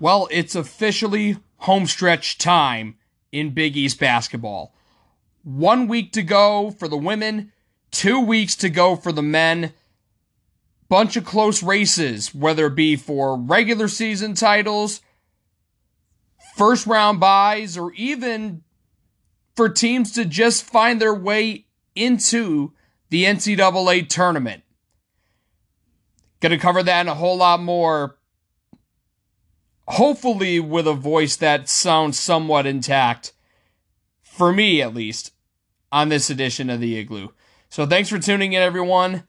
Well, it's officially homestretch time in Big East basketball. One week to go for the women, two weeks to go for the men. Bunch of close races, whether it be for regular season titles, first round buys, or even for teams to just find their way into the NCAA tournament. Gonna cover that and a whole lot more hopefully with a voice that sounds somewhat intact, for me at least, on this edition of the Igloo. So thanks for tuning in, everyone.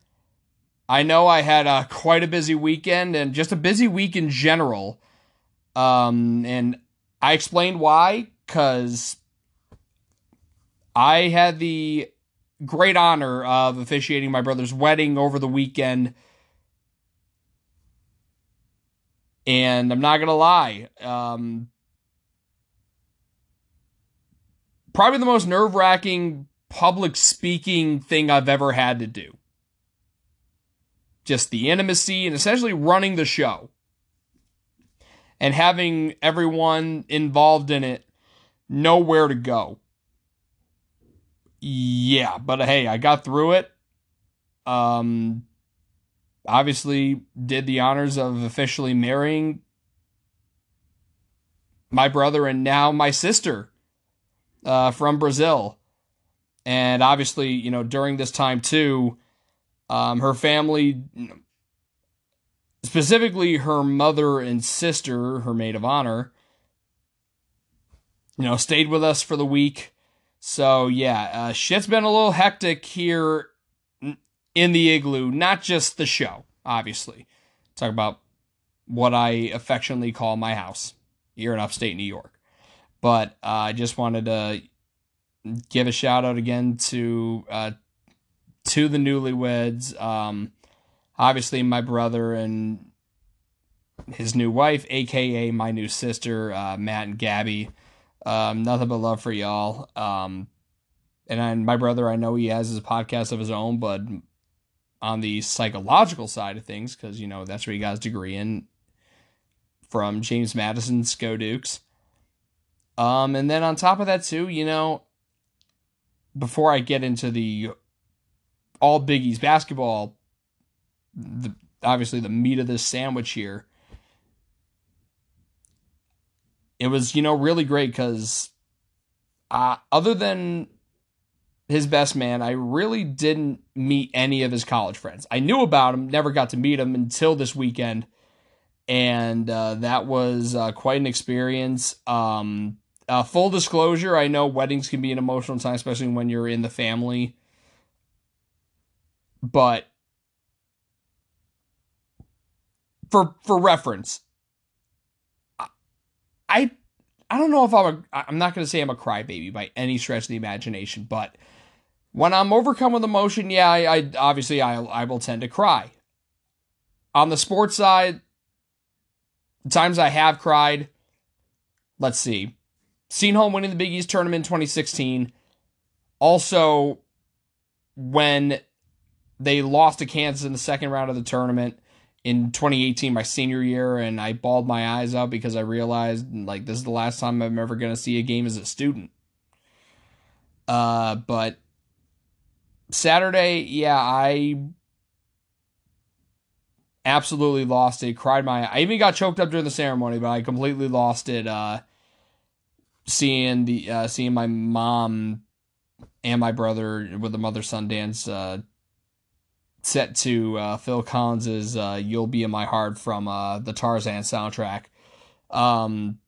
I know I had a, quite a busy weekend and just a busy week in general. Um, and I explained why, because I had the great honor of officiating my brother's wedding over the weekend And I'm not going to lie. Um, probably the most nerve wracking public speaking thing I've ever had to do. Just the intimacy and essentially running the show. And having everyone involved in it know where to go. Yeah, but hey, I got through it. Um, obviously did the honors of officially marrying my brother and now my sister uh, from Brazil. And obviously, you know, during this time too, um, her family, specifically her mother and sister, her maid of honor, you know, stayed with us for the week. So yeah, uh, shit's been a little hectic here in the igloo, not just the show, obviously. Talk about what I affectionately call my house here in upstate New York. But uh, I just wanted to give a shout out again to uh, to the newlyweds. Um, obviously, my brother and his new wife, aka my new sister, uh, Matt and Gabby. Um, nothing but love for y'all. Um, and I, my brother, I know he has his podcast of his own, but on the psychological side of things, because, you know, that's where he got his degree in from James Madison Dukes. Um, and then on top of that, too, you know, before I get into the all Biggies basketball, the obviously the meat of this sandwich here, it was, you know, really great because uh, other than his best man, I really didn't meet any of his college friends. I knew about him, never got to meet him until this weekend, and uh, that was uh, quite an experience. Um, uh, full disclosure: I know weddings can be an emotional time, especially when you're in the family. But for for reference, I I don't know if I'm a I'm not going to say I'm a crybaby by any stretch of the imagination, but when I'm overcome with emotion, yeah, I, I obviously I I will tend to cry. On the sports side, the times I have cried, let's see. Seton winning the Big East tournament in 2016. Also, when they lost to Kansas in the second round of the tournament in 2018, my senior year, and I bawled my eyes out because I realized like this is the last time I'm ever going to see a game as a student. Uh, but Saturday, yeah, I absolutely lost it. Cried my I even got choked up during the ceremony, but I completely lost it uh seeing the uh seeing my mom and my brother with the mother son dance uh set to uh Phil Collins's uh You'll Be in My Heart from uh the Tarzan soundtrack. Um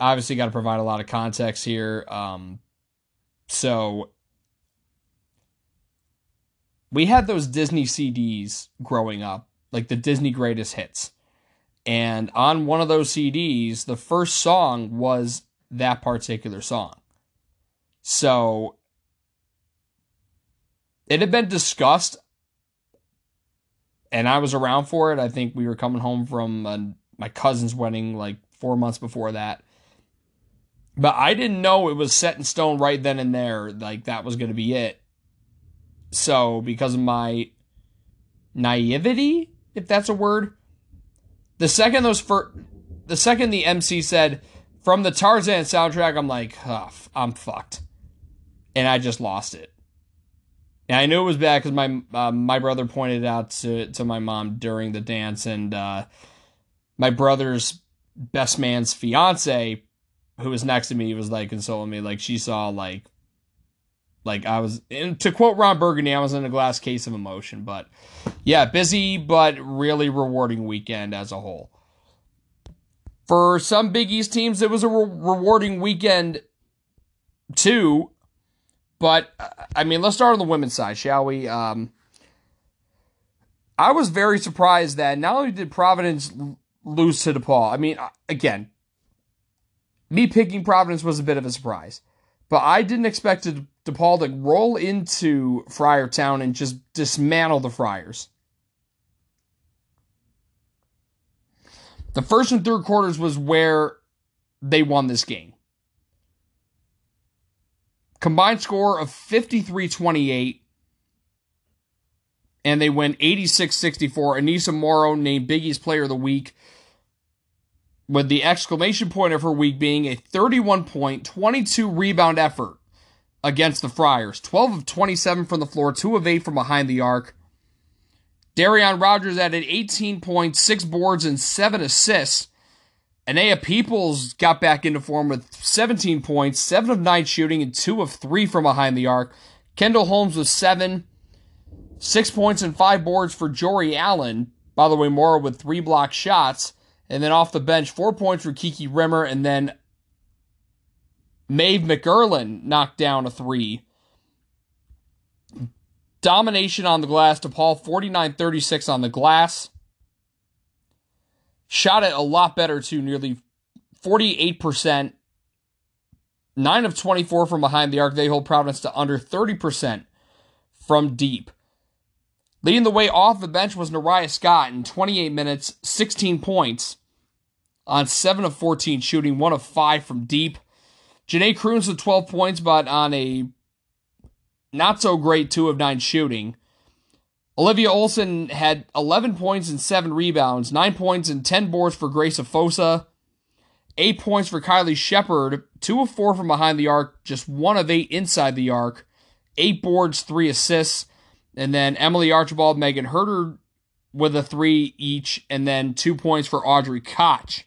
obviously got to provide a lot of context here. Um so we had those Disney CDs growing up, like the Disney greatest hits. And on one of those CDs, the first song was that particular song. So it had been discussed, and I was around for it. I think we were coming home from uh, my cousin's wedding like four months before that. But I didn't know it was set in stone right then and there, like that was going to be it. So, because of my naivety, if that's a word, the second those first the second the MC said from the Tarzan soundtrack, I'm like, oh, I'm fucked, and I just lost it. And I knew it was bad because my uh, my brother pointed out to to my mom during the dance, and uh, my brother's best man's fiance, who was next to me, was like consoling me, like she saw like like I was, to quote Ron Burgundy, I was in a glass case of emotion. But yeah, busy but really rewarding weekend as a whole. For some Big East teams, it was a re- rewarding weekend too. But I mean, let's start on the women's side, shall we? Um, I was very surprised that not only did Providence lose to DePaul, I mean, again, me picking Providence was a bit of a surprise, but I didn't expect to DePaul to roll into Friartown and just dismantle the Friars. The first and third quarters was where they won this game. Combined score of 53 28, and they win 86 64. Aneesah Morrow named Biggie's Player of the Week, with the exclamation point of her week being a 31 point, 22 rebound effort against the Friars. 12 of 27 from the floor, 2 of 8 from behind the arc. Darian Rogers added 18 points, 6 boards, and 7 assists. Anaya Peoples got back into form with 17 points, 7 of 9 shooting, and 2 of 3 from behind the arc. Kendall Holmes with 7, 6 points and 5 boards for Jory Allen. By the way, Morrow with 3 block shots. And then off the bench, 4 points for Kiki Rimmer, and then Maeve McErlane knocked down a three. Domination on the glass DePaul 49 36 on the glass. Shot it a lot better too, nearly 48%. 9 of 24 from behind the arc. They hold Providence to under 30% from deep. Leading the way off the bench was Nariah Scott in 28 minutes, 16 points on 7 of 14 shooting, 1 of 5 from deep. Janai Crooms with 12 points, but on a not so great 2 of 9 shooting. Olivia Olson had 11 points and 7 rebounds, 9 points and 10 boards for Grace Efosa, 8 points for Kylie Shepard, 2 of 4 from behind the arc, just 1 of 8 inside the arc, 8 boards, 3 assists, and then Emily Archibald, Megan Herder with a 3 each, and then 2 points for Audrey Koch.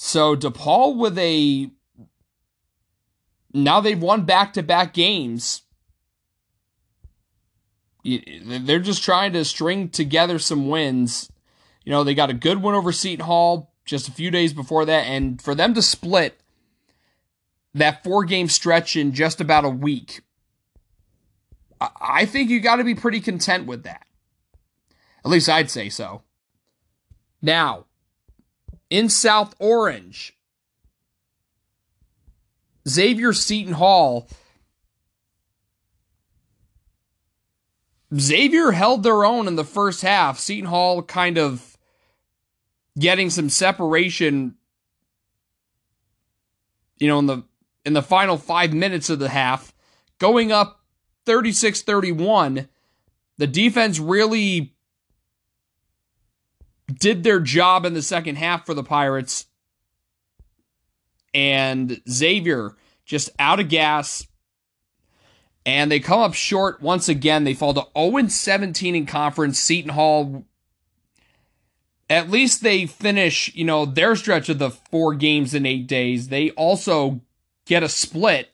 So DePaul with a now they've won back to back games. They're just trying to string together some wins. You know, they got a good win over Seton Hall just a few days before that, and for them to split that four game stretch in just about a week, I think you got to be pretty content with that. At least I'd say so. Now, in South Orange. Xavier Seton Hall. Xavier held their own in the first half. Seton Hall kind of getting some separation you know in the in the final 5 minutes of the half going up 36-31 the defense really did their job in the second half for the Pirates. And Xavier just out of gas. And they come up short once again. They fall to 0 17 in conference. Seton Hall, at least they finish, you know, their stretch of the four games in eight days. They also get a split,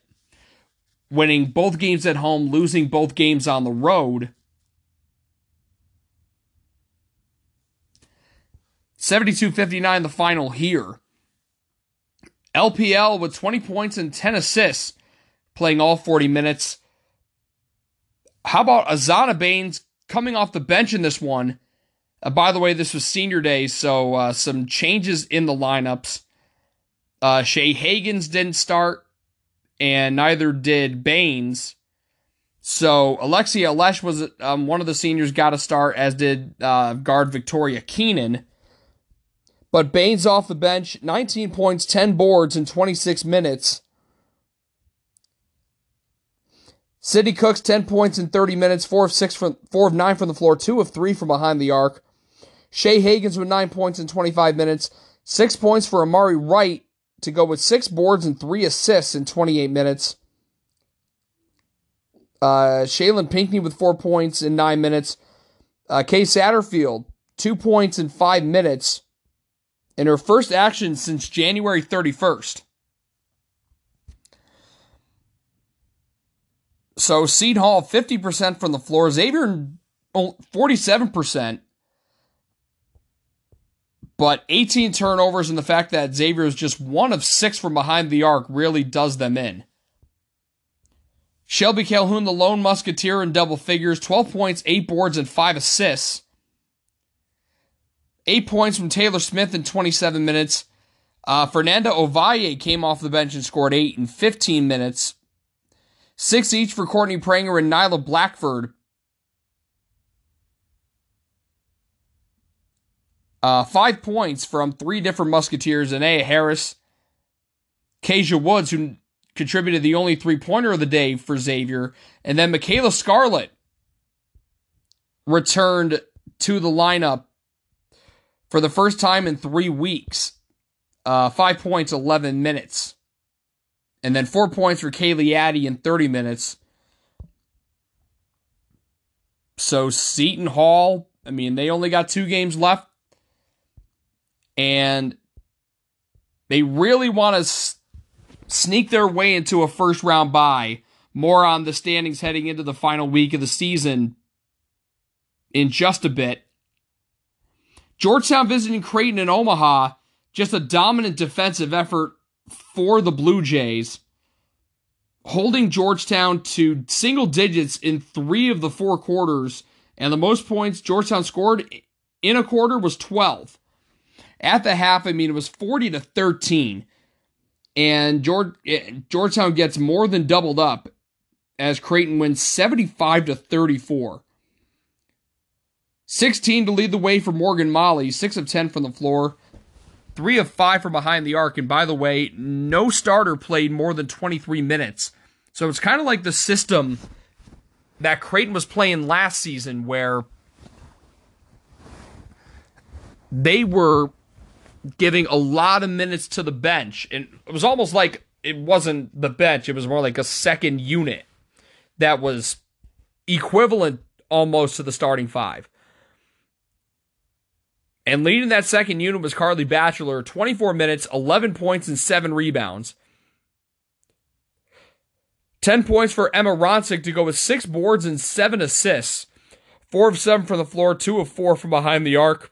winning both games at home, losing both games on the road. 72 59 the final here. LPL with 20 points and 10 assists, playing all 40 minutes. How about Azana Baines coming off the bench in this one? Uh, by the way, this was senior day, so uh, some changes in the lineups. Uh, Shay Hagans didn't start, and neither did Baines. So Alexia Lesh was um, one of the seniors, got a start, as did uh, guard Victoria Keenan. But Baines off the bench, 19 points, 10 boards in 26 minutes. Sidney Cooks 10 points in 30 minutes, 4 of 6 from 4 of 9 from the floor, 2 of 3 from behind the arc. Shea Hagans with nine points in 25 minutes. Six points for Amari Wright to go with six boards and three assists in 28 minutes. Uh, Shaylin Pinckney with four points in nine minutes. Uh, Kay Satterfield, two points in five minutes in her first action since January 31st. So Seton Hall, 50% from the floor. Xavier, 47%. But 18 turnovers and the fact that Xavier is just one of six from behind the arc really does them in. Shelby Calhoun, the lone musketeer in double figures, 12 points, 8 boards, and 5 assists. 8 points from Taylor Smith in 27 minutes. Uh, Fernanda Ovalle came off the bench and scored 8 in 15 minutes. 6 each for Courtney Pranger and Nyla Blackford. Uh, five points from three different Musketeers, Anaya Harris, Kasia Woods, who contributed the only three pointer of the day for Xavier, and then Michaela Scarlett returned to the lineup for the first time in three weeks. Uh, five points, 11 minutes. And then four points for Kaylee Addy in 30 minutes. So Seton Hall, I mean, they only got two games left and they really want to sneak their way into a first round bye. More on the standings heading into the final week of the season in just a bit. Georgetown visiting Creighton in Omaha. Just a dominant defensive effort for the Blue Jays, holding Georgetown to single digits in three of the four quarters. And the most points Georgetown scored in a quarter was 12. At the half, I mean, it was 40 to 13. And George, eh, Georgetown gets more than doubled up as Creighton wins 75 to 34. 16 to lead the way for Morgan Maly, 6 of 10 from the floor, 3 of 5 from behind the arc. And by the way, no starter played more than 23 minutes. So it's kind of like the system that Creighton was playing last season where they were giving a lot of minutes to the bench. And it was almost like it wasn't the bench, it was more like a second unit that was equivalent almost to the starting five. And leading that second unit was Carly Batchelor, 24 minutes, 11 points, and 7 rebounds. 10 points for Emma Ronsiek to go with 6 boards and 7 assists. 4 of 7 from the floor, 2 of 4 from behind the arc.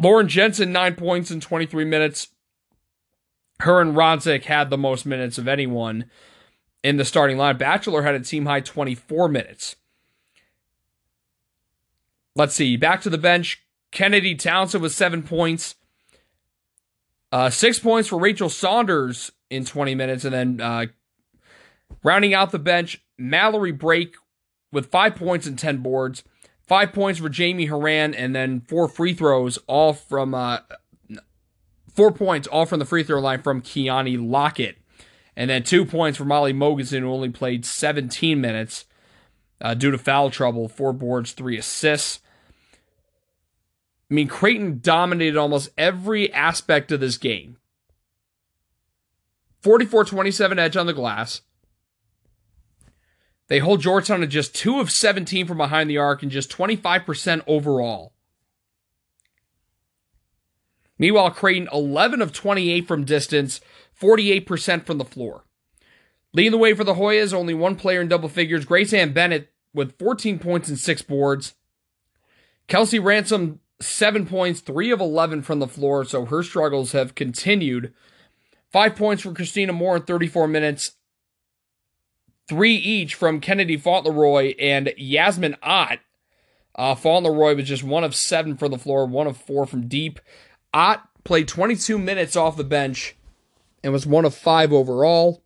Lauren Jensen, nine points in 23 minutes. Her and Ronsiek had the most minutes of anyone in the starting line. Batchelor had a team high 24 minutes. Let's see. Back to the bench. Kennedy Townsend with seven points. Uh, six points for Rachel Saunders in 20 minutes. And then uh, rounding out the bench, Mallory Brake with five points and 10 boards. Five points for Jamie Horan, and then four free throws, all from uh, four points, all from the free throw line from Keani Lockett. And then two points for Molly Mogensen, who only played 17 minutes uh, due to foul trouble. Four boards, three assists. I mean, Creighton dominated almost every aspect of this game 44 27 edge on the glass. They hold Georgetown to just 2 of 17 from behind the arc and just 25% overall. Meanwhile, Creighton 11 of 28 from distance, 48% from the floor. Leading the way for the Hoyas, only one player in double figures, Grace Ann Bennett with 14 points and 6 boards. Kelsey Ransom, 7 points, 3 of 11 from the floor, so her struggles have continued. 5 points for Christina Moore in 34 minutes, three each from Kennedy Fauntleroy and Yasmin Ott. Uh, Fauntleroy was just one of seven for the floor, one of four from deep. Ott played 22 minutes off the bench and was one of five overall.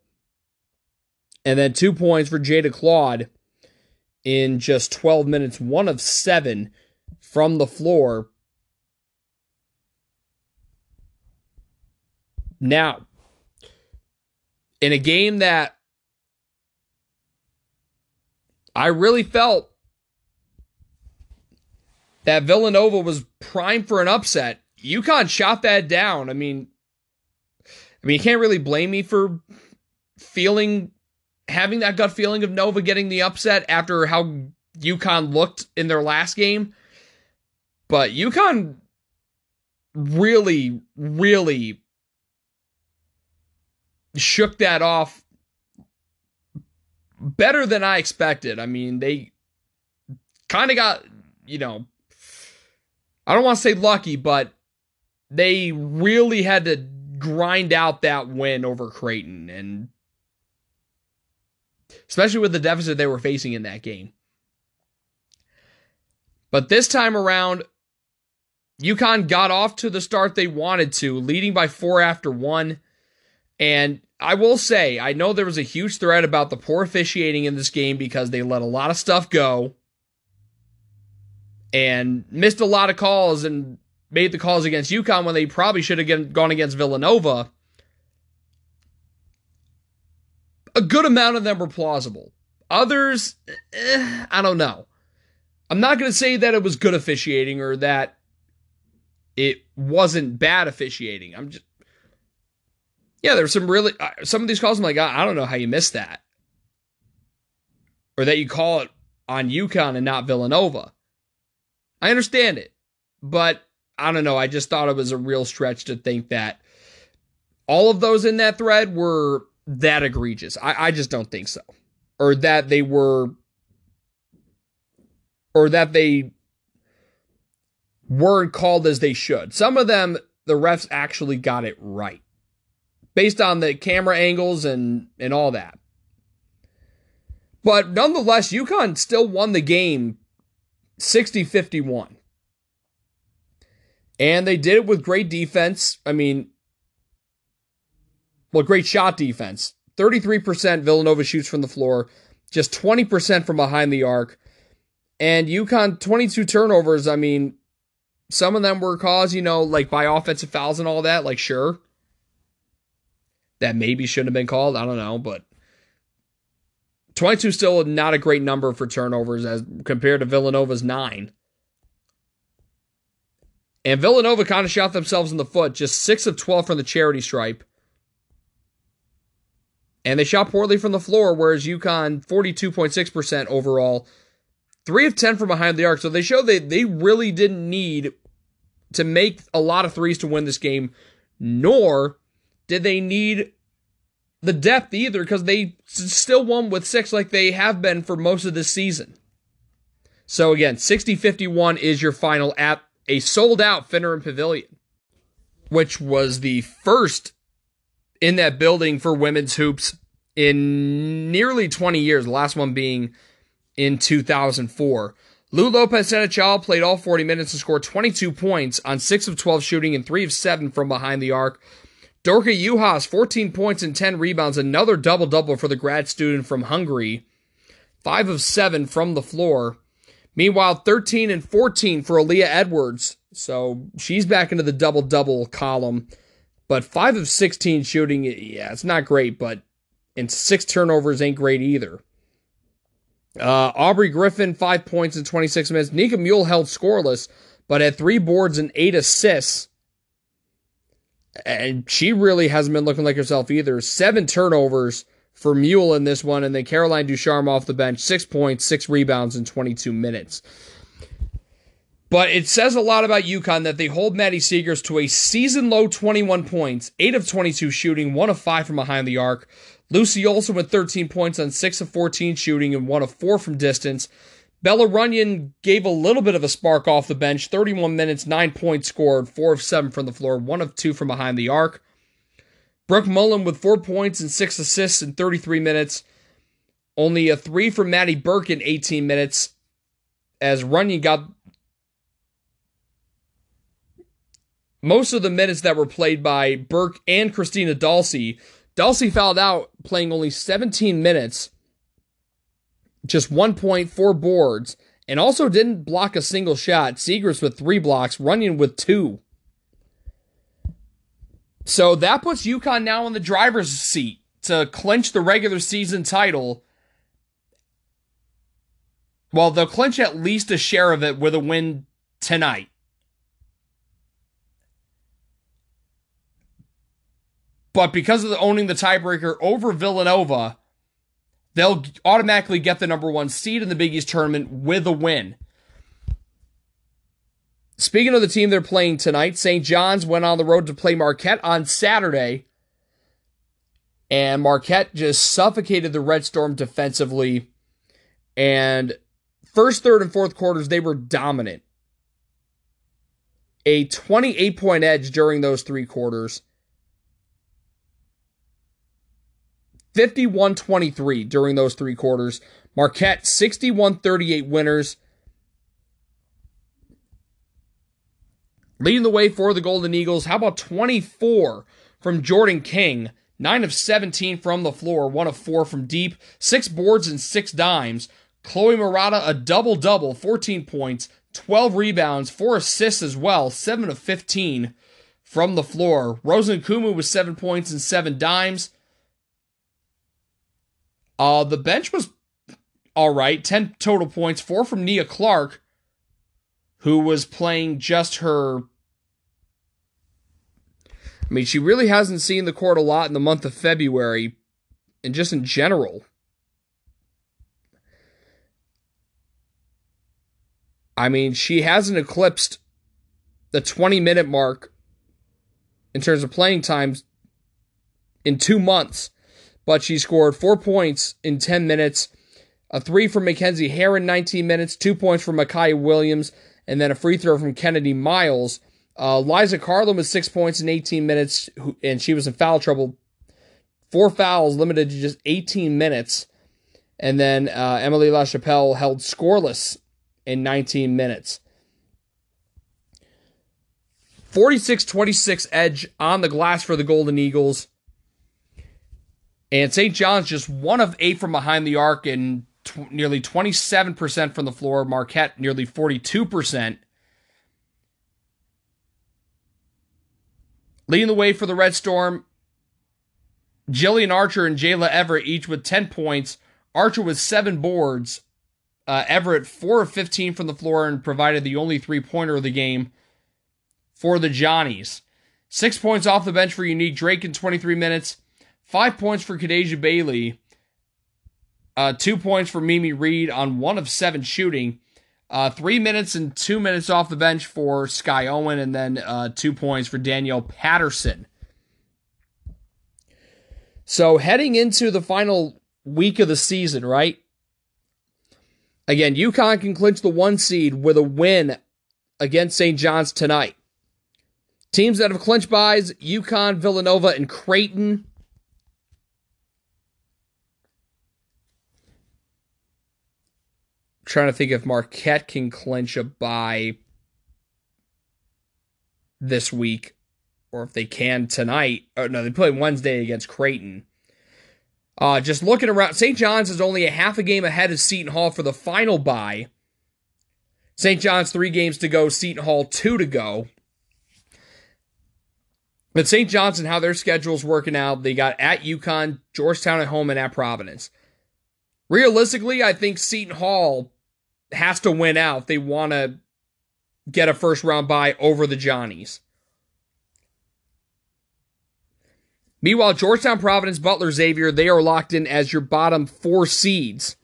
And then two points for Jada Claude in just 12 minutes, one of seven from the floor. Now, in a game that I really felt that Villanova was primed for an upset. UConn shot that down. I mean, I mean, you can't really blame me for feeling having that gut feeling of Nova getting the upset after how UConn looked in their last game. But UConn really, really shook that off better than I expected. I mean, they kind of got, you know, I don't want to say lucky, but they really had to grind out that win over Creighton and especially with the deficit they were facing in that game. But this time around, UConn got off to the start they wanted to, leading by four after one. And I will say, I know there was a huge thread about the poor officiating in this game because they let a lot of stuff go and missed a lot of calls and made the calls against UConn when they probably should have gone against Villanova. A good amount of them were plausible. Others, eh, I don't know. I'm not going to say that it was good officiating or that it wasn't bad officiating. I'm just, yeah, there's some really, some of these calls I'm like, I don't know how you missed that. Or that you call it on UConn and not Villanova. I understand it, but I don't know. I just thought it was a real stretch to think that all of those in that thread were that egregious. I, I just don't think so. Or that they were, or that they weren't called as they should. Some of them, the refs actually got it right based on the camera angles and, and all that. But nonetheless, UConn still won the game 60 51. And they did it with great defense. I mean, well, great shot defense. 33% Villanova shoots from the floor, just 20% from behind the arc. And UConn, 22 turnovers. I mean, some of them were caused, you know, like by offensive fouls and all that. Like, sure. That maybe shouldn't have been called. I don't know. But 22 still not a great number for turnovers as compared to Villanova's nine. And Villanova kind of shot themselves in the foot, just 6 of 12 from the charity stripe. And they shot poorly from the floor, whereas UConn 42.6% overall, 3 of 10 from behind the arc. So they show that they really didn't need to make a lot of threes to win this game, nor did they need the depth either because they still won with six like they have been for most of this season. So again, 60 51 is your final at a sold out Finneran Pavilion, which was the first in that building for women's hoops in nearly 20 years, the last one being in 2004. Lou Lopez Sénéchal played all 40 minutes and scored 22 points on 6 of 12 shooting and 3 of 7 from behind the arc. Dorka Juhas, 14 points and 10 rebounds, another double double for the grad student from Hungary. 5 of 7 from the floor. Meanwhile, 13 and 14 for Aaliyah Edwards. So she's back into the double double column. But 5 of 16 shooting, yeah, it's not great, but and six turnovers ain't great either. Uh, Aubrey Griffin, five points in 26 minutes. Nika Mühl held scoreless, but had three boards and eight assists and she really hasn't been looking like herself either. Seven turnovers for Mühl in this one, and then Caroline Ducharme off the bench, six points, six rebounds in 22 minutes. But it says a lot about UConn that they hold Maddy Siegrist to a season low 21 points, 8 of 22 shooting, 1 of 5 from behind the arc. Lucy Olson with 13 points on 6 of 14 shooting and 1 of 4 from distance. Bella Runyon gave a little bit of a spark off the bench. 31 minutes, 9 points scored, 4 of 7 from the floor, 1 of 2 from behind the arc. Brooke Mullen with 4 points and 6 assists in 33 minutes. Only a 3 from Maddie Burke in 18 minutes, as Runyon got most of the minutes that were played by Burke and Christina Dalce. Dalce fouled out playing only 17 minutes just one point, four boards, and also didn't block a single shot. Siegrist with three blocks, Runyon with two. So that puts UConn now in the driver's seat to clinch the regular season title. Well, they'll clinch at least a share of it with a win tonight. But because of the owning the tiebreaker over Villanova, they'll automatically get the number one seed in the Big East tournament with a win. Speaking of the team they're playing tonight, St. John's went on the road to play Marquette on Saturday. And Marquette just suffocated the Red Storm defensively. And first, third, and fourth quarters, they were dominant. A 28 point edge during those three quarters. 51 23 during those three quarters. Marquette 61 38 winners. Leading the way for the Golden Eagles. How about 24 from Jordan King? 9 of 17 from the floor, 1 of 4 from deep, 6 boards and 6 dimes. Chloe Marotta, a double double, 14 points, 12 rebounds, 4 assists as well, 7 of 15 from the floor. Rose Nkumu with 7 points and 7 dimes. Uh, the bench was all right, 10 total points, 4 from Nia Clark, who was playing just her. I mean, she really hasn't seen the court a lot in the month of February, and just in general. I mean, she hasn't eclipsed the 20 minute mark in terms of playing times in two months, but she scored four points in 10 minutes, a three from Mackenzie Hare in 19 minutes, two points from Micaiah Williams, and then a free throw from Kennedy Miles. Uh, Liza Karlen with six points in 18 minutes, and she was in foul trouble. Four fouls, limited to just 18 minutes. And then uh, Emily LaChapelle held scoreless in 19 minutes. 46 26 edge on the glass for the Golden Eagles. And St. John's just one of eight from behind the arc and t- nearly 27% from the floor. Marquette nearly 42%. Leading the way for the Red Storm, Jillian Archer and Jayla Everett each with 10 points. Archer with seven boards. Uh, Everett, 4 of 15 from the floor and provided the only three pointer of the game for the Johnnies. Six points off the bench for Unique Drake in 23 minutes. Five points for Kadeja Bailey. Uh, two points for Mimi Reed on one of seven shooting. Uh, three minutes and two minutes off the bench for Sky Owen, and then uh, two points for Danielle Patterson. So heading into the final week of the season, right? Again, UConn can clinch the one seed with a win against St. John's tonight. Teams that have clinched buys UConn, Villanova, and Creighton. Trying to think if Marquette can clinch a bye this week or if they can tonight. Oh, no, they play Wednesday against Creighton. Uh, just looking around, St. John's is only a half a game ahead of Seton Hall for the final bye. St. John's three games to go, Seton Hall two to go. But St. John's and how their schedule's working out, they got at UConn, Georgetown at home, and at Providence. Realistically, I think Seton Hall has to win out they want to get a first round bye over the Johnnies. Meanwhile, Georgetown, Providence, Butler, Xavier, they are locked in as your bottom four seeds.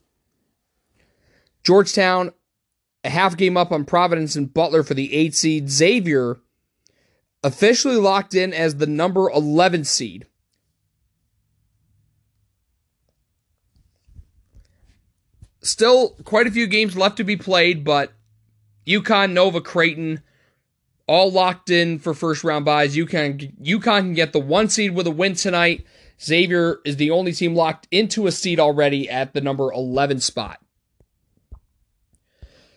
Georgetown, a half game up on Providence and Butler for the eight seed. Xavier, officially locked in as the number 11 seed. Still quite a few games left to be played, but UConn, Nova, Creighton, all locked in for first round buys. UConn, UConn can get the one seed with a win tonight. Xavier is the only team locked into a seed already at the number 11 spot.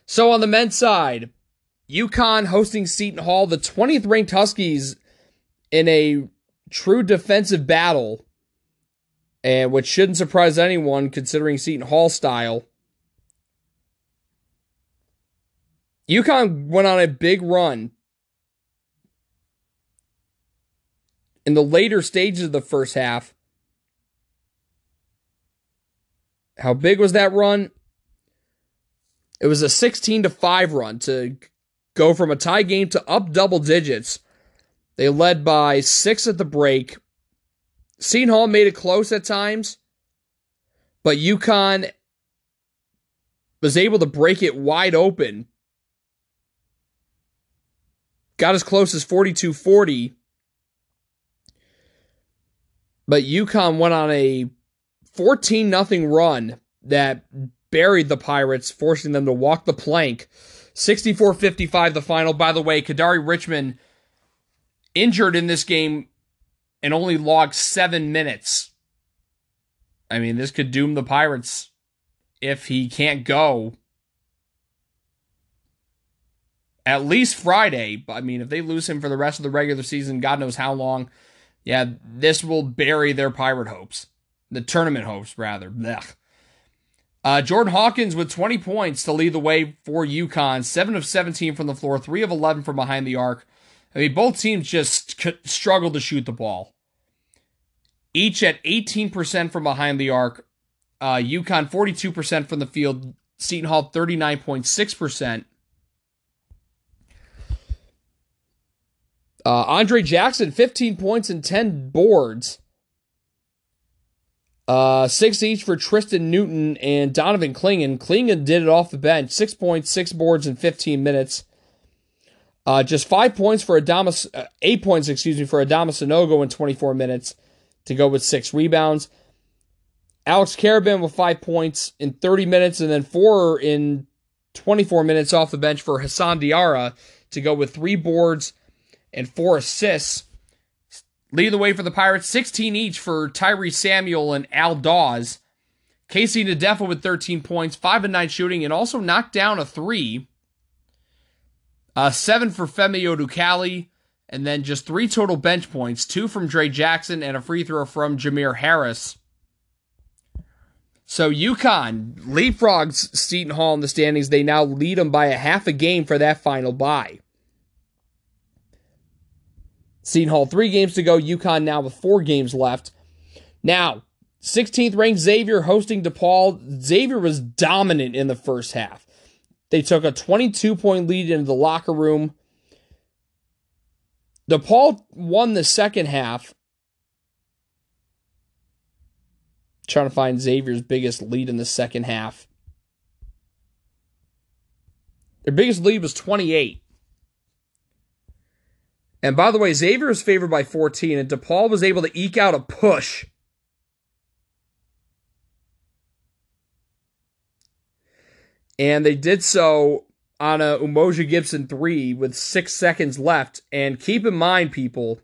So on the men's side, UConn hosting Seton Hall, the 20th ranked Huskies in a true defensive battle, and which shouldn't surprise anyone considering Seton Hall style. UConn went on a big run in the later stages of the first half. How big was that run? It was a 16 to 5 run to go from a tie game to up double digits. They led by six at the break. Seton Hall made it close at times, but UConn was able to break it wide open. Got as close as 42 40. But UConn went on a 14 0 run that buried the Pirates, forcing them to walk the plank. 64 55 the final. By the way, Kadary Richmond injured in this game and only logged seven minutes. I mean, this could doom the Pirates if he can't go at least Friday. I mean, if they lose him for the rest of the regular season, God knows how long, yeah, this will bury their Pirate hopes. The tournament hopes, rather. Blech. Uh, Jordan Hawkins with 20 points to lead the way for UConn. 7 of 17 from the floor, 3 of 11 from behind the arc. I mean, both teams just struggled to shoot the ball. Each at 18% from behind the arc. Uh, UConn 42% from the field. Seton Hall 39.6%. Uh, Andre Jackson, 15 points and 10 boards. Uh, six each for Tristan Newton and Donovan Clingan. Clingan did it off the bench. Six points, six boards in 15 minutes. Uh, just five points for Adamas, uh, eight points, excuse me, for Adama Sanogo in 24 minutes to go with six rebounds. Alex Karaban with five points in 30 minutes and then four in 24 minutes off the bench for Hassan Diarra to go with three boards and four assists. Lead the way for the Pirates, 16 each for Tyree Samuel and Al Dawes. KC Ndefo with 13 points, 5 and 9 shooting, and also knocked down a 3. Uh, 7 for Femi Odukale, and then just 3 total bench points 2 from Dre Jackson and a free throw from Jamir Harris. So UConn leapfrogs Seton Hall in the standings. They now lead them by a half a game for that final bye. Seton Hall, three games to go. UConn now with four games left. Now, 16th ranked Xavier hosting DePaul. Xavier was dominant in the first half. They took a 22 point lead into the locker room. DePaul won the second half. Trying to find Xavier's biggest lead in the second half. Their biggest lead was 28. And by the way, Xavier is favored by 14, and DePaul was able to eke out a push. And they did so on a Umoja Gibson 3 with six seconds left. And keep in mind, people,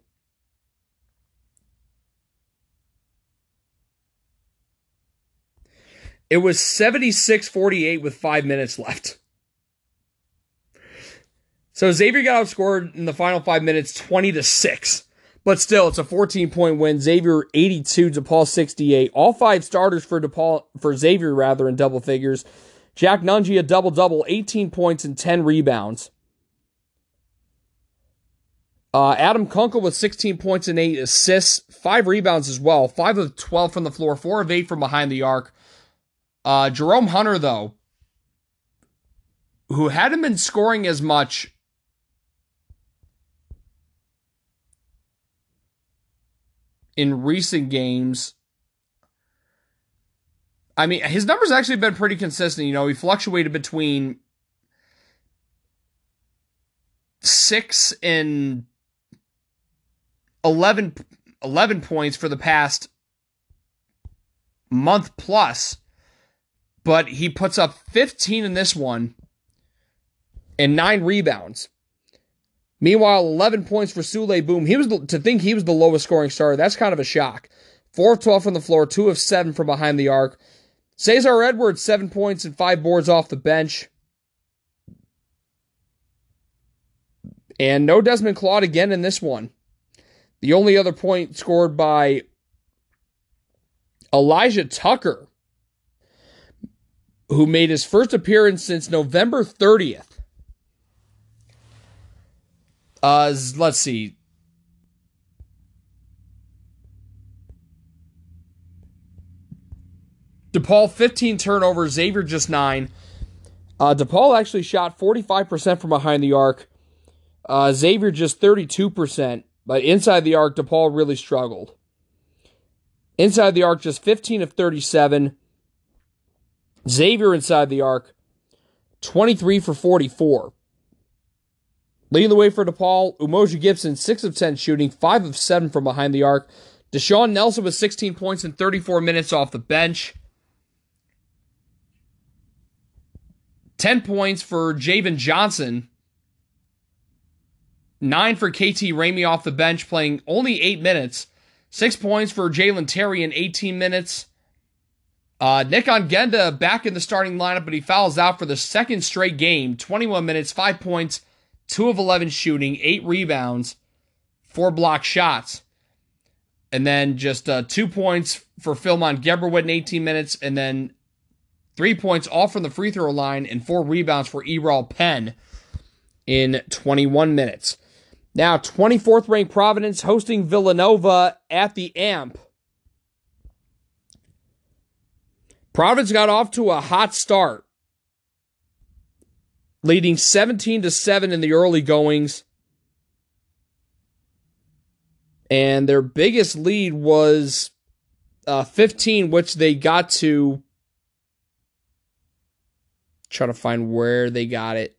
it was 76 48 with five minutes left. So Xavier got outscored in the final five minutes 20 to 6. But still, it's a 14 point win. Xavier 82, DePaul 68. All five starters for DePaul, for Xavier rather, in double figures. Jack Nunge, a double double, 18 points and 10 rebounds. Uh, Adam Kunkel with 16 points and 8 assists, 5 rebounds as well. 5 of 12 from the floor, 4 of 8 from behind the arc. Uh, Jerome Hunter, though, who hadn't been scoring as much in recent games. I mean, his numbers actually been pretty consistent. You know, he fluctuated between six and 11, 11 points for the past month plus, but he puts up 15 in this one and nine rebounds. Meanwhile, 11 points for Souley Boum. He was the, to think he was the lowest scoring starter. That's kind of a shock. 4 of 12 from the floor, 2 of 7 from behind the arc. Cesar Edwards, 7 points and 5 boards off the bench. And no Desmond Claude again in this one. The only other point scored by Elijah Tucker, who made his first appearance since November 30th. Uh, let's see. DePaul 15 turnovers, Xavier just nine. Uh, DePaul actually shot 45% from behind the arc. Uh, Xavier just 32%, but inside the arc, DePaul really struggled. Inside the arc, just 15 of 37. Xavier inside the arc, 23 for 44. Leading the way for DePaul, Umoja Gibson, 6 of 10 shooting, 5 of 7 from behind the arc. Da'Sean Nelson with 16 points in 34 minutes off the bench. 10 points for Javen Johnson. 9 for KT Ramey off the bench, playing only 8 minutes. 6 points for Jalen Terry in 18 minutes. Uh, Nick Ongenda back in the starting lineup, but he fouls out for the second straight game. 21 minutes, 5 points, 2 of 11 shooting, 8 rebounds, 4 block shots. And then just uh, 2 points for Philmon Gebrewhit in 18 minutes, and then three points all from the free throw line, and four rebounds for Eral Penn in 21 minutes. Now, 24th ranked Providence hosting Villanova at the AMP. Providence got off to a hot start, leading 17 to 7 in the early goings. And their biggest lead was uh, 15, which they got to try to find where they got it.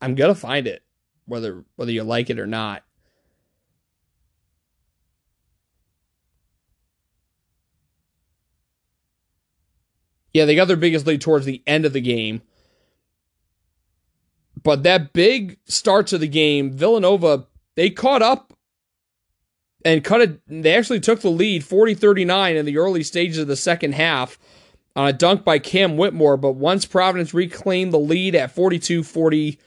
I'm gonna find it, whether whether you like it or not. Yeah, they got their biggest lead towards the end of the game. But that big start to the game, Villanova, they caught up and cut it. They actually took the lead 40 39 in the early stages of the second half on a dunk by Cam Whitmore, but once Providence reclaimed the lead at 42 40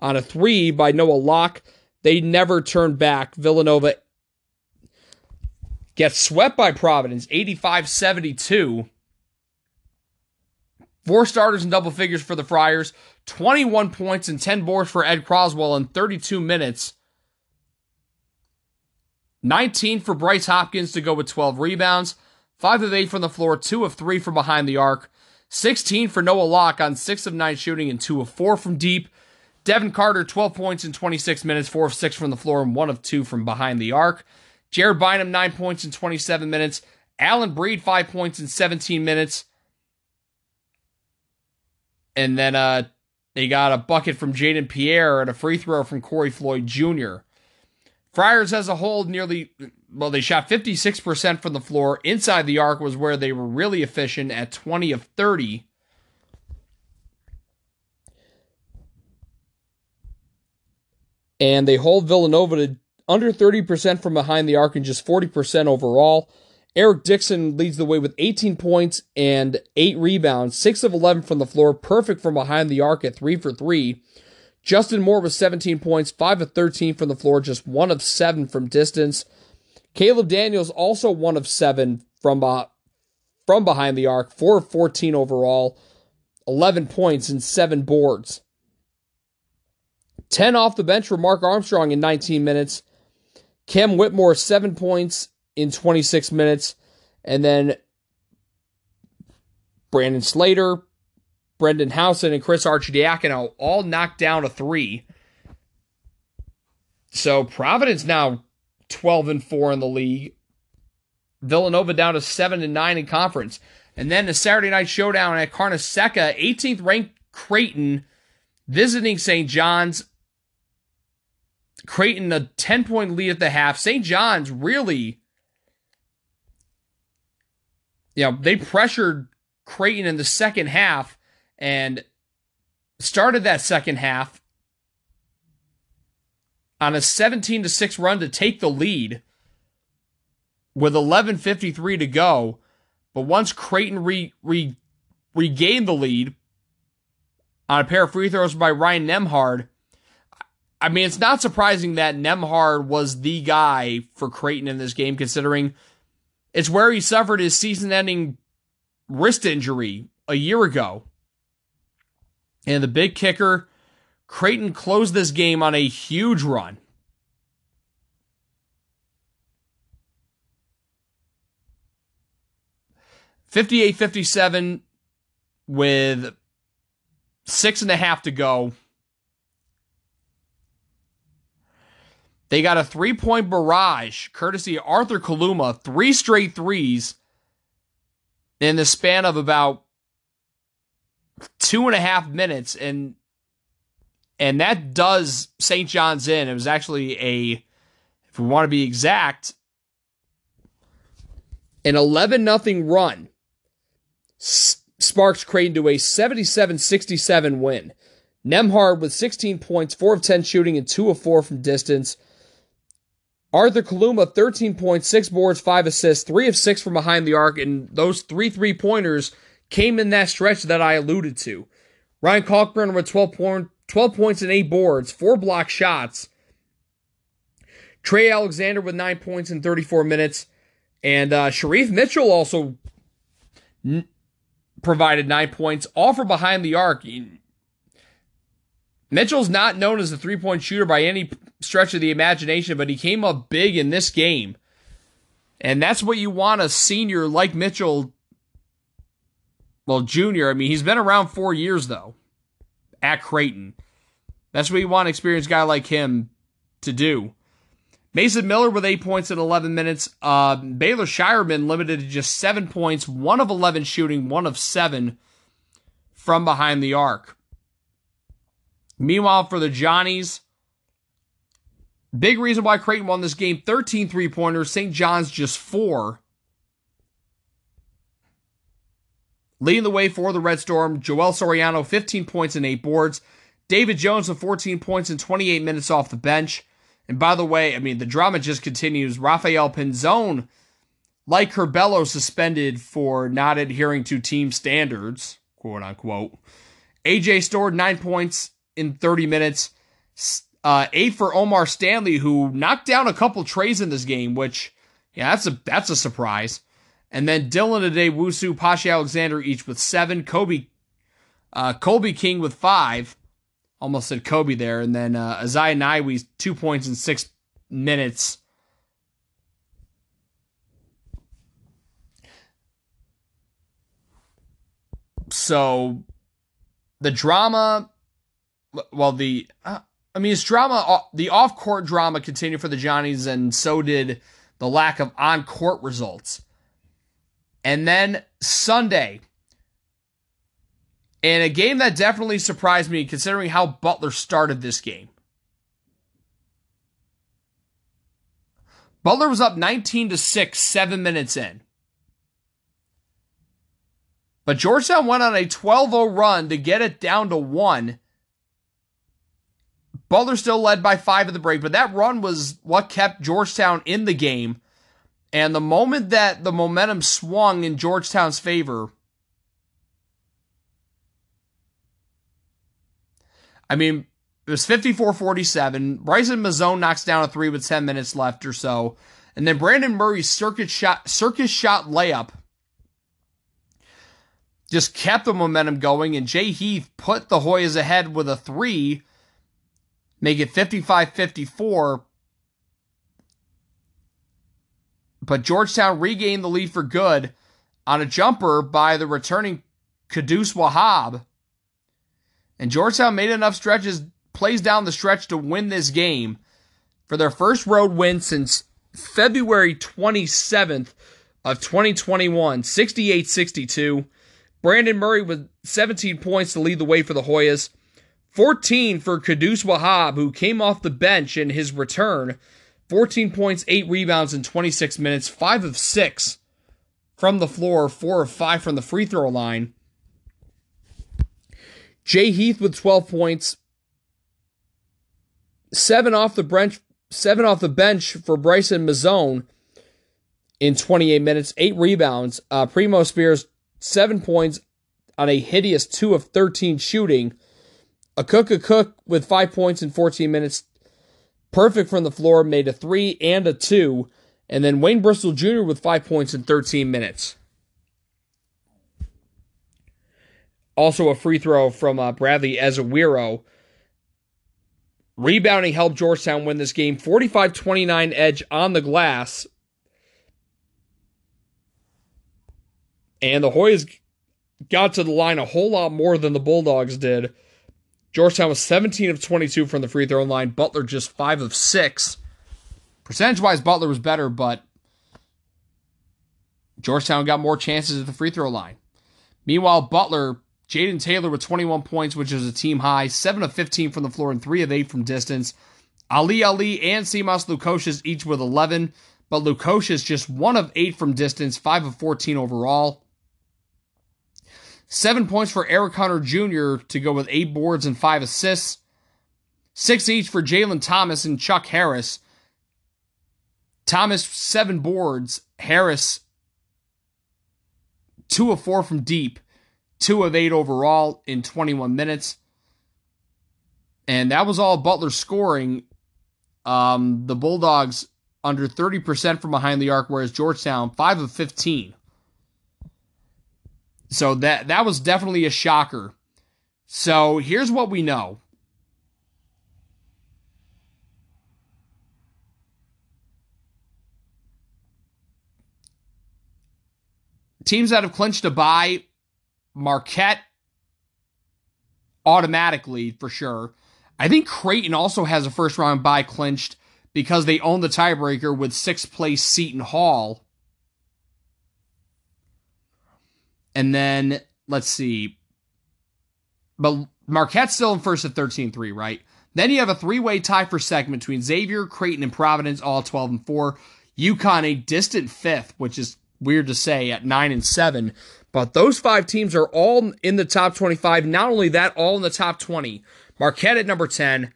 on a three by Noah Locke, they never turned back. Villanova gets swept by Providence 85 72. Four starters in double figures for the Friars, 21 points and 10 boards for Ed Croswell in 32 minutes. 19 for Bryce Hopkins to go with 12 rebounds. 5 of 8 from the floor, 2 of 3 from behind the arc. 16 for Noah Locke on 6 of 9 shooting and 2 of 4 from deep. Devin Carter, 12 points in 26 minutes, 4 of 6 from the floor and 1 of 2 from behind the arc. Jared Bynum, 9 points in 27 minutes. Alyn Breed, 5 points in 17 minutes. And then uh, they got a bucket from Jaden Pierre and a free throw from Corey Floyd Jr. Friars as a whole nearly well, they shot 56% from the floor. Inside the arc was where they were really efficient at 20 of 30. And they hold Villanova to under 30% from behind the arc and just 40% overall. Eric Dixon leads the way with 18 points and 8 rebounds, 6 of 11 from the floor, perfect from behind the arc at 3 for 3. Justin Moore with 17 points, 5 of 13 from the floor, just 1 of 7 from distance. Caleb Daniels also one of seven from uh, from behind the arc, four of 14 overall, 11 points and seven boards. 10 off the bench for Mark Armstrong in 19 minutes. Cam Whitmore, seven points in 26 minutes. And then Brandon Slater, Brendan Hausen, and Chris Arcidiacono all knocked down a three. So Providence now 12 and 4 in the league. Villanova down to 7 and 9 in conference. And then the Saturday night showdown at Carnesecca, 18th ranked Creighton visiting St. John's. Creighton a 10 point lead at the half. St. John's really you know, they pressured Creighton in the second half and started that second half on a 17 to 6 run to take the lead with 11:53 to go. But once Creighton re, re, regained the lead on a pair of free throws by Ryan Nemhard, I mean, it's not surprising that Nemhard was the guy for Creighton in this game, considering it's where he suffered his season ending wrist injury a year ago. And the big kicker Creighton closed this game on a huge run. Fifty-eight, fifty-seven. with six and a half to go. They got a three point barrage, courtesy of Arthur Kaluma, three straight threes in the span of about two and a half minutes. And and that does St. John's in. It was actually a, if we want to be exact, an 11 nothing run sparks Creighton to a 77 67 win. Nemhard with 16 points, 4 of 10 shooting, and 2 of 4 from distance. Arthur Kaluma, 13 points, 6 boards, 5 assists, 3 of 6 from behind the arc, and those three three pointers came in that stretch that I alluded to. Ryan Kalkbrenner with 12, point, 12 points and 8 boards, 4 block shots. Trey Alexander with 9 points in 34 minutes. And uh, Shereef Mitchell also n- provided 9 points, all from behind the arc. Mitchell's not known as a three point shooter by any stretch of the imagination, but he came up big in this game. And that's what you want a senior like Mitchell, well, junior. I mean, he's been around four years, though, at Creighton. That's what you want an experienced guy like him to do. Mason Miller with eight points in 11 minutes. Uh, Baylor Scheierman limited to just seven points, one of 11 shooting, one of seven from behind the arc. Meanwhile, for the Johnnies, big reason why Creighton won this game 13 three pointers, St. John's just four. Leading the way for the Red Storm, Joel Soriano, 15 points and eight boards. David Jones with 14 points and 28 minutes off the bench. And by the way, I mean, the drama just continues. Rafael Pinzon, like Curbelo, suspended for not adhering to team standards, quote unquote. AJ Storr nine points in 30 minutes. Uh, eight for O'Mar Stanley, who knocked down a couple trays in this game, which, yeah, that's a that's a surprise. And then Dylan Addae-Wusu, Pasha Alexander each with seven. Kobe, uh, Colby King with five. Almost said Kobe there. And then uh, Esahia Nyiwe, two points in six minutes. So the drama well, the uh, I mean, it's drama. Uh, the off-court drama continued for the Johnnies, and so did the lack of on-court results. And then Sunday, in a game that definitely surprised me, considering how Butler started this game. Butler was up 19 to 6, seven minutes in. But Georgetown went on a 12 0 run to get it down to one Butler still led by five at the break, but that run was what kept Georgetown in the game. And the moment that the momentum swung in Georgetown's favor, I mean, it was 54 47. Bryson Mozone knocks down a three with 10 minutes left or so. And then Brandon Murray's circuit shot, circus shot layup just kept the momentum going. And Jay Heath put the Hoyas ahead with a three make it 55 54. But Georgetown regained the lead for good on a jumper by the returning Qudus Wahab. And Georgetown made enough stretches, plays down the stretch to win this game for their first road win since February 27th of 2021, 68-62. Brandon Murray with 17 points to lead the way for the Hoyas. 14 for Qudus Wahab, who came off the bench in his return. 14 points, 8 rebounds in 26 minutes, 5 of 6 from the floor, 4 of 5 from the free throw line. Jay Heath with 12 points, 7 off the bench, 7 off the bench for Bryson Mozone in 28 minutes, 8 rebounds. Uh, Primo Spears, 7 points on a hideous 2 of 13 shooting. Akok cook with five points in 14 minutes, perfect from the floor, made a three and a two. And then Wayne Bristol Jr. with five points in 13 minutes. Also a free throw from uh, Bradley Ezewiro. Rebounding helped Georgetown win this game. 45 29 edge on the glass. And the Hoyas got to the line a whole lot more than the Bulldogs did. Georgetown was 17 of 22 from the free throw line. Butler just 5 of 6. Percentage wise, Butler was better, but Georgetown got more chances at the free throw line. Meanwhile, Butler, Jayden Taylor with 21 points, which is a team high, 7 of 15 from the floor and 3 of 8 from distance. Ali Ali and Simas Lukosius each with 11, but Lukosius just 1 of 8 from distance, 5 of 14 overall. Seven points for Eric Hunter Jr. to go with eight boards and five assists. Six each for Jalen Thomas and Chuck Harris. Thomas, seven boards. Harris, two of four from deep, two of eight overall in 21 minutes. And that was all Butler scoring. Um, the Bulldogs under 30% from behind the arc, whereas Georgetown, 5 of 15. So that that was definitely a shocker. So here's what we know. Teams that have clinched a bye, Marquette automatically for sure. I think Creighton also has a first round bye clinched because they own the tiebreaker with sixth place Seton Hall. And then let's see. But Marquette's still in first at 13 3, right? Then you have a three way tie for second between Xavier, Creighton, and Providence, all 12 and 4. UConn, a distant fifth, which is weird to say, at 9 and 7. But those five teams are all in the top 25. Not only that, all in the top 20. Marquette at number 10,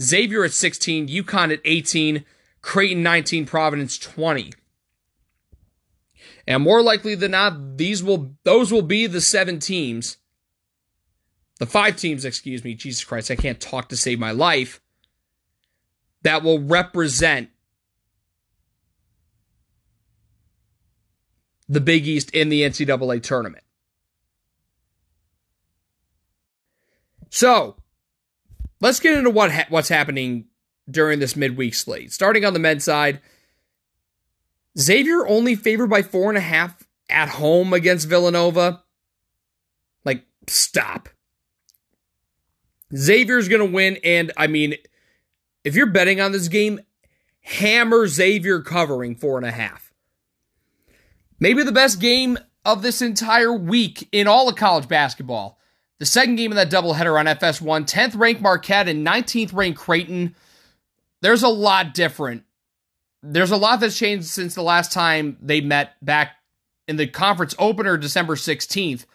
Xavier at 16, UConn at 18, Creighton 19, Providence 20. And more likely than not, these will those will be the seven teams. The five teams, excuse me, Jesus Christ, I can't talk to save my life. That will represent the Big East in the NCAA tournament. So, let's get into what ha- what's happening during this midweek slate. Starting on the men's side, Xavier only favored by four and a half at home against Villanova. Like, stop. Xavier's going to win. And I mean, if you're betting on this game, hammer Xavier covering four and a half. Maybe the best game of this entire week in all of college basketball. The second game of that doubleheader on FS1, 10th ranked Marquette and 19th ranked Creighton. There's a lot different there's a lot that's changed since the last time they met back in the conference opener December 16th.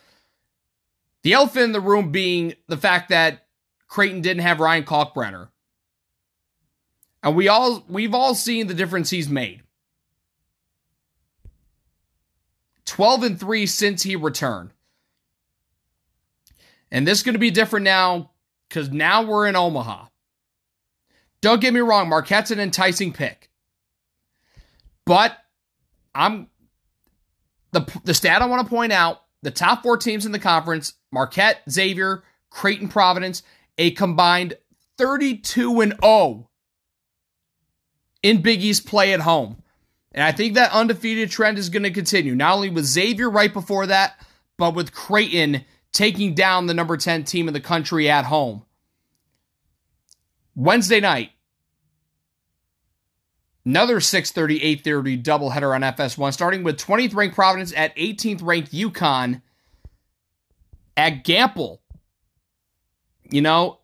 The elephant in the room being the fact that Creighton didn't have Ryan Kalkbrenner. And we all we've all seen the difference he's made. 12 and 3 since he returned. And this is going to be different now cuz now we're in Omaha. Don't get me wrong, Marquette's an enticing pick. But I'm the the stat I want to point out: the top four teams in the conference: Marquette, Xavier, Creighton, Providence, a combined 32 and 0 in Big East play at home. And I think that undefeated trend is going to continue. Not only with Xavier right before that, but with Creighton taking down the number 10 team in the country at home. Wednesday night, Another 6:30, 8:30 doubleheader on FS1, starting with 20th ranked Providence at 18th ranked UConn at Gamble. You know,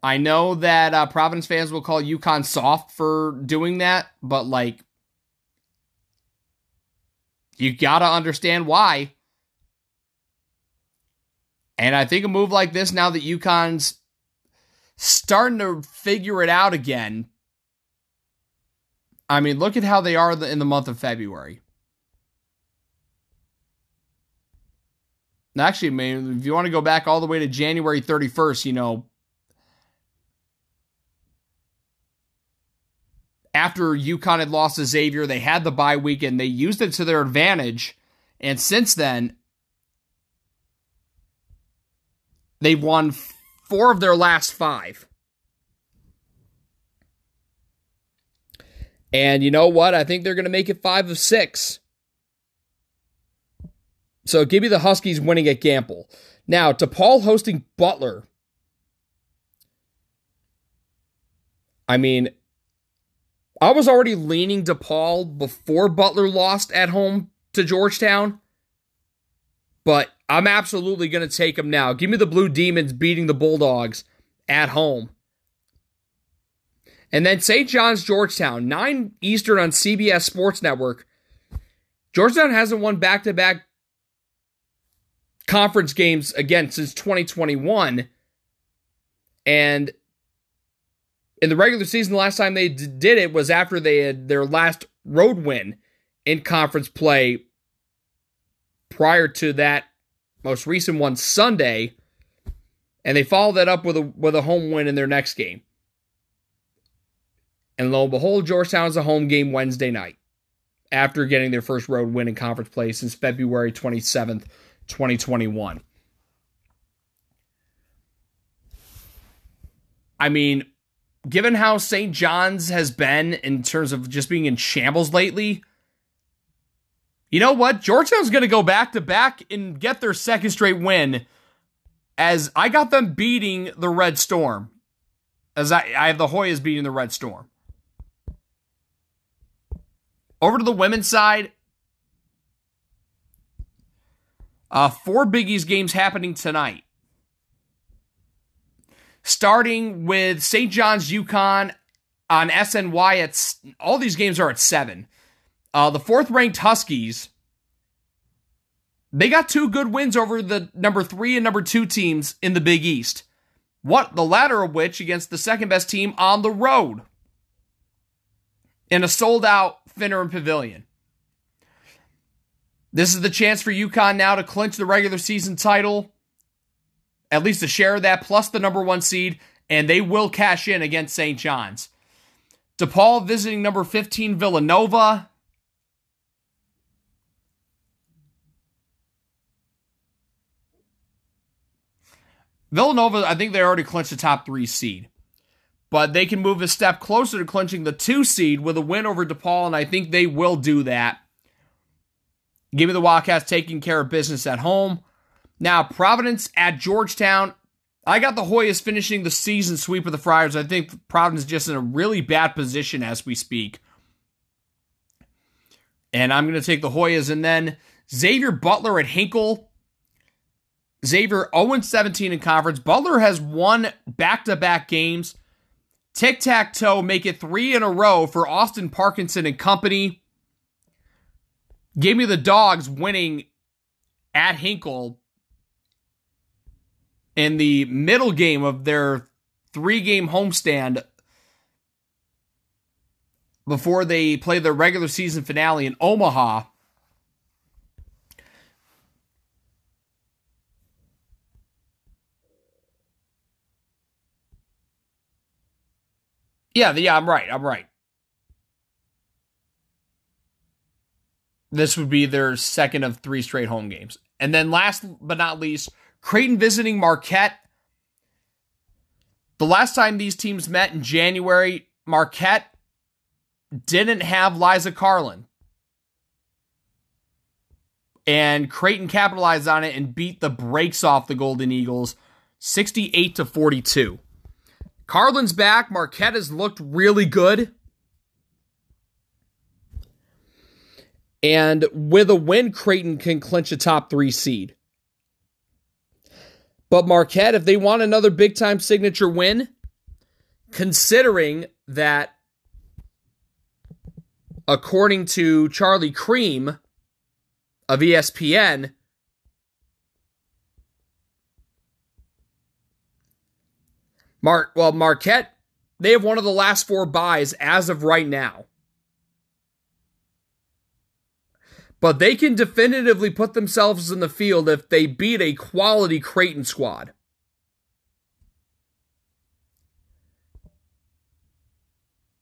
I know that uh, Providence fans will call UConn soft for doing that, but like, you gotta understand why. And I think a move like this, now that UConn's starting to figure it out again, I mean, look at how they are in the month of February. Actually, I mean, if you want to go back all the way to January 31st, you know, after UConn had lost to Xavier, they had the bye week and they used it to their advantage. And since then, they've won four of their last five. And you know what? I think they're going to make it five of six. So give me the Huskies winning at Gamble. Now, DePaul hosting Butler. I mean, I was already leaning DePaul before Butler lost at home to Georgetown, but I'm absolutely going to take them now. Give me the Blue Demons beating the Bulldogs at home. And then St. John's Georgetown, 9 Eastern on CBS Sports Network. Georgetown hasn't won back to back conference games again since 2021. And in the regular season, the last time they d- did it was after they had their last road win in conference play prior to that most recent one Sunday. And they followed that up with a with a home win in their next game. And lo and behold, Georgetown is a home game Wednesday night after getting their first road win in conference play since February 27th, 2021. I mean, given how St. John's has been in terms of just being in shambles lately, you know what? Georgetown's going to go back to back and get their second straight win as I got them beating the Red Storm. As I, I have the Hoyas beating the Red Storm. Over to the women's side. Uh, four Biggies games happening tonight. Starting with St. John's UConn on SNY. It's all these games are at seven. Uh, the fourth ranked Huskies. They got two good wins over the number three and number two teams in the Big East. What the latter of which against the second best team on the road in a sold out Finneran Pavilion. This is the chance for UConn now to clinch the regular season title, at least a share of that, plus the number one seed, and they will cash in against St. John's. DePaul visiting number 15 Villanova. Villanova, I think they already clinched the top three seed but they can move a step closer to clinching the two seed with a win over DePaul, and I think they will do that. Give me the Wildcats taking care of business at home. Now, Providence at Georgetown. I got the Hoyas finishing the season sweep of the Friars. I think Providence is just in a really bad position as we speak. And I'm going to take the Hoyas. And then Xavier Butler at Hinkle. Xavier 0 17 in conference. Butler has won back to back games. Tic tac toe make it three in a row for Austin Parkinson and company. Gave me the dogs winning at Hinkle in the middle game of their three game homestand before they play their regular season finale in Omaha. Yeah, yeah, I'm right. I'm right. This would be their second of three straight home games. And then last but not least, Creighton visiting Marquette. The last time these teams met in January, Marquette didn't have Liza Karlen. And Creighton capitalized on it and beat the brakes off the Golden Eagles 68 to 42. Karlen's back. Marquette has looked really good. And with a win, Creighton can clinch a top three seed. But Marquette, if they want another big time signature win, considering that according to Charlie Creme of ESPN, Mark, well, Marquette, they have one of the last four byes as of right now. But they can definitively put themselves in the field if they beat a quality Creighton squad.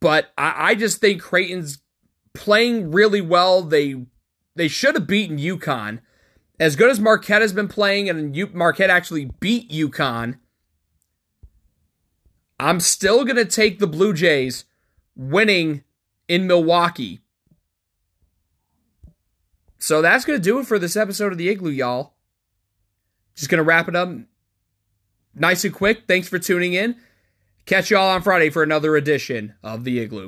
But I, I just think Creighton's playing really well. They they should have beaten UConn. As good as Marquette has been playing, and Marquette actually beat UConn I'm still going to take the Blue Jays winning in Milwaukee. so that's going to do it for this episode of the Igloo, y'all. Just going to wrap it up nice and quick. Thanks for tuning in. Catch y'all on Friday for another edition of the Igloo.